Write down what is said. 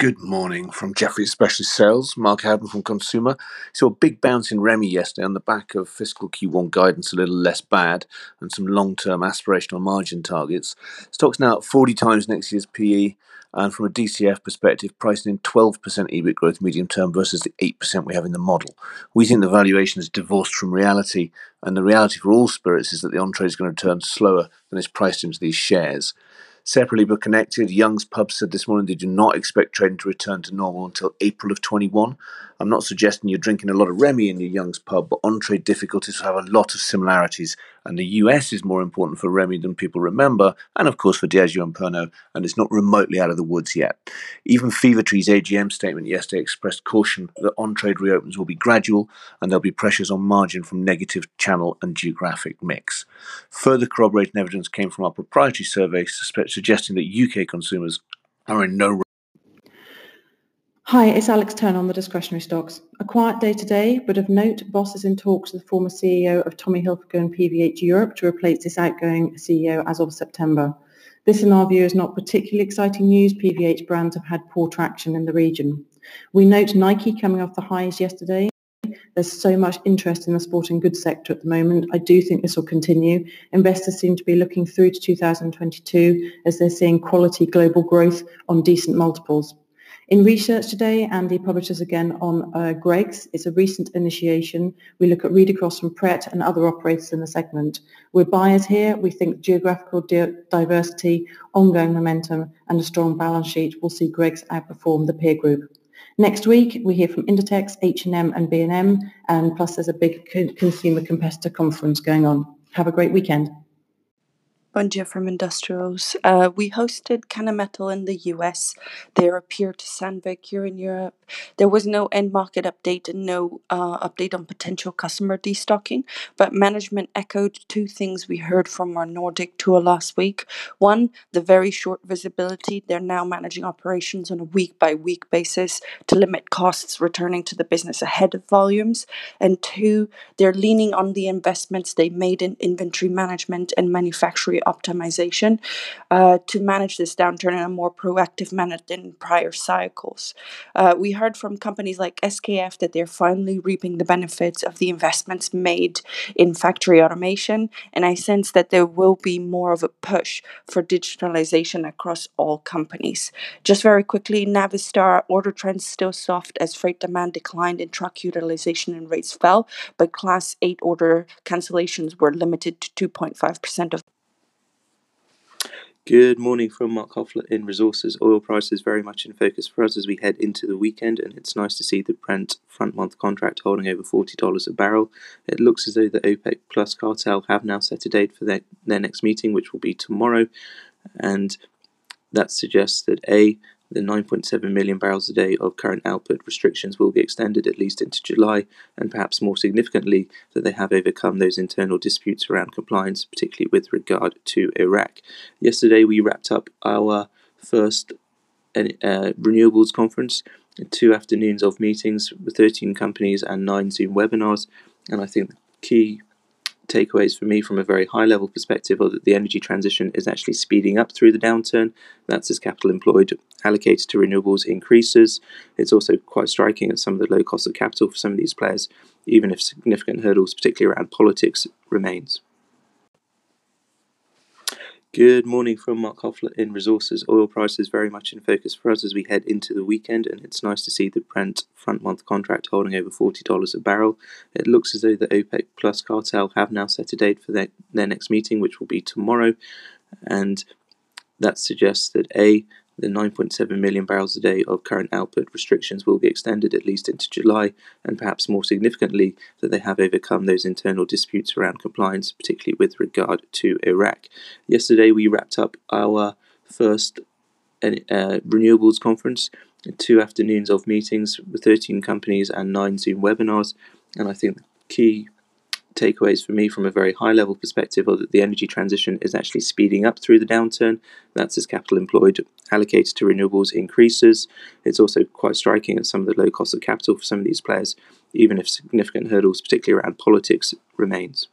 Good morning from Jefferies Specialist Sales. Mark Howden from Consumer. Saw a big bounce in Remy yesterday on the back of fiscal Q1 guidance a little less bad and some long-term aspirational margin targets. Stock's now at 40 times next year's PE, and from a DCF perspective, pricing in 12% EBIT growth medium term versus the 8% we have in the model. We think the valuation is divorced from reality, and the reality for all spirits is that the on-trade is going to turn slower than is priced into these shares. Separately but connected, Young's Pub said this morning they do not expect trading to return to normal until April of 21. I'm not suggesting you're drinking a lot of Remy in your Young's Pub, but on-trade difficulties will have a lot of similarities, and the US is more important for Remy than people remember, and of course for Diageo and Pernod, and it's not remotely out of the woods yet. Even Fever-Tree's AGM statement yesterday expressed caution that on-trade reopens will be gradual, and there'll be pressures on margin from negative channel and geographic mix. Further corroborating evidence came from our proprietary survey suggesting that UK consumers are in no Hi, it's Alex Turner on the discretionary stocks. A quiet day today, but of note, Boss is in talks with the former CEO of Tommy Hilfiger and PVH Europe to replace this outgoing CEO as of September. This, in our view, is not particularly exciting news. PVH brands have had poor traction in the region. We note Nike coming off the highs yesterday. There's so much interest in the sporting goods sector at the moment. I do think this will continue. Investors seem to be looking through to 2022 as they're seeing quality global growth on decent multiples. In research today, Andy publishes again on uh, Greggs. It's a recent initiation. We look at read across from Pret and other operators in the segment. We're buyers here. We think geographical di- diversity, ongoing momentum, and a strong balance sheet will see Greggs outperform the peer group. Next week, we hear from Inditex, H&M, and B&M, and plus there's a big co- consumer competitor conference going on. Have a great weekend. Bonjour from Industrials. Uh, we hosted Kennametal in the US. They're a peer to Sandvik here in Europe. There was no end market update and no uh, update on potential customer destocking, but management echoed two things we heard from our Nordic tour last week. One, the very short visibility. They're now managing operations on a week by week basis to limit costs returning to the business ahead of volumes. And two, they're leaning on the investments they made in inventory management and manufacturing optimization uh, to manage this downturn in a more proactive manner than prior cycles. Uh, we heard from companies like SKF that they're finally reaping the benefits of the investments made in factory automation, and I sense that there will be more of a push for digitalization across all companies. Just very quickly, Navistar order trends still soft as freight demand declined and truck utilization and rates fell, but Class 8 order cancellations were limited to 2.5% of Good morning from Mark Hoffler in Resources. Oil prices very much in focus for us as we head into the weekend, and it's nice to see the Brent front month contract holding over $40 a barrel. It looks as though the OPEC Plus cartel have now set a date for their, their next meeting, which will be tomorrow, and that suggests that A, the 9.7 million barrels a day of current output restrictions will be extended at least into July, and perhaps more significantly, that they have overcome those internal disputes around compliance, particularly with regard to Iraq. Yesterday, we wrapped up our first uh, renewables conference, two afternoons of meetings with 13 companies and nine Zoom webinars, and I think the key takeaways for me from a very high level perspective are that the energy transition is actually speeding up through the downturn. That's as capital employed allocated to renewables increases. It's also quite striking that some of the low cost of capital for some of these players, even if significant hurdles, particularly around politics, remains. Good morning from Mark Hoffler in Resources. Oil prices very much in focus for us as we head into the weekend, and it's nice to see the Brent front month contract holding over $40 a barrel. It looks as though the OPEC Plus cartel have now set a date for their, their next meeting, which will be tomorrow, and that suggests that A, the 9.7 million barrels a day of current output restrictions will be extended at least into July, and perhaps more significantly, that they have overcome those internal disputes around compliance, particularly with regard to Iraq. Yesterday, we wrapped up our first uh, renewables conference, two afternoons of meetings with 13 companies and nine Zoom webinars, and I think the key takeaways for me from a very high level perspective are that the energy transition is actually speeding up through the downturn. That's as capital employed allocated to renewables increases. It's also quite striking that some of the low cost of capital for some of these players, even if significant hurdles, particularly around politics, remains.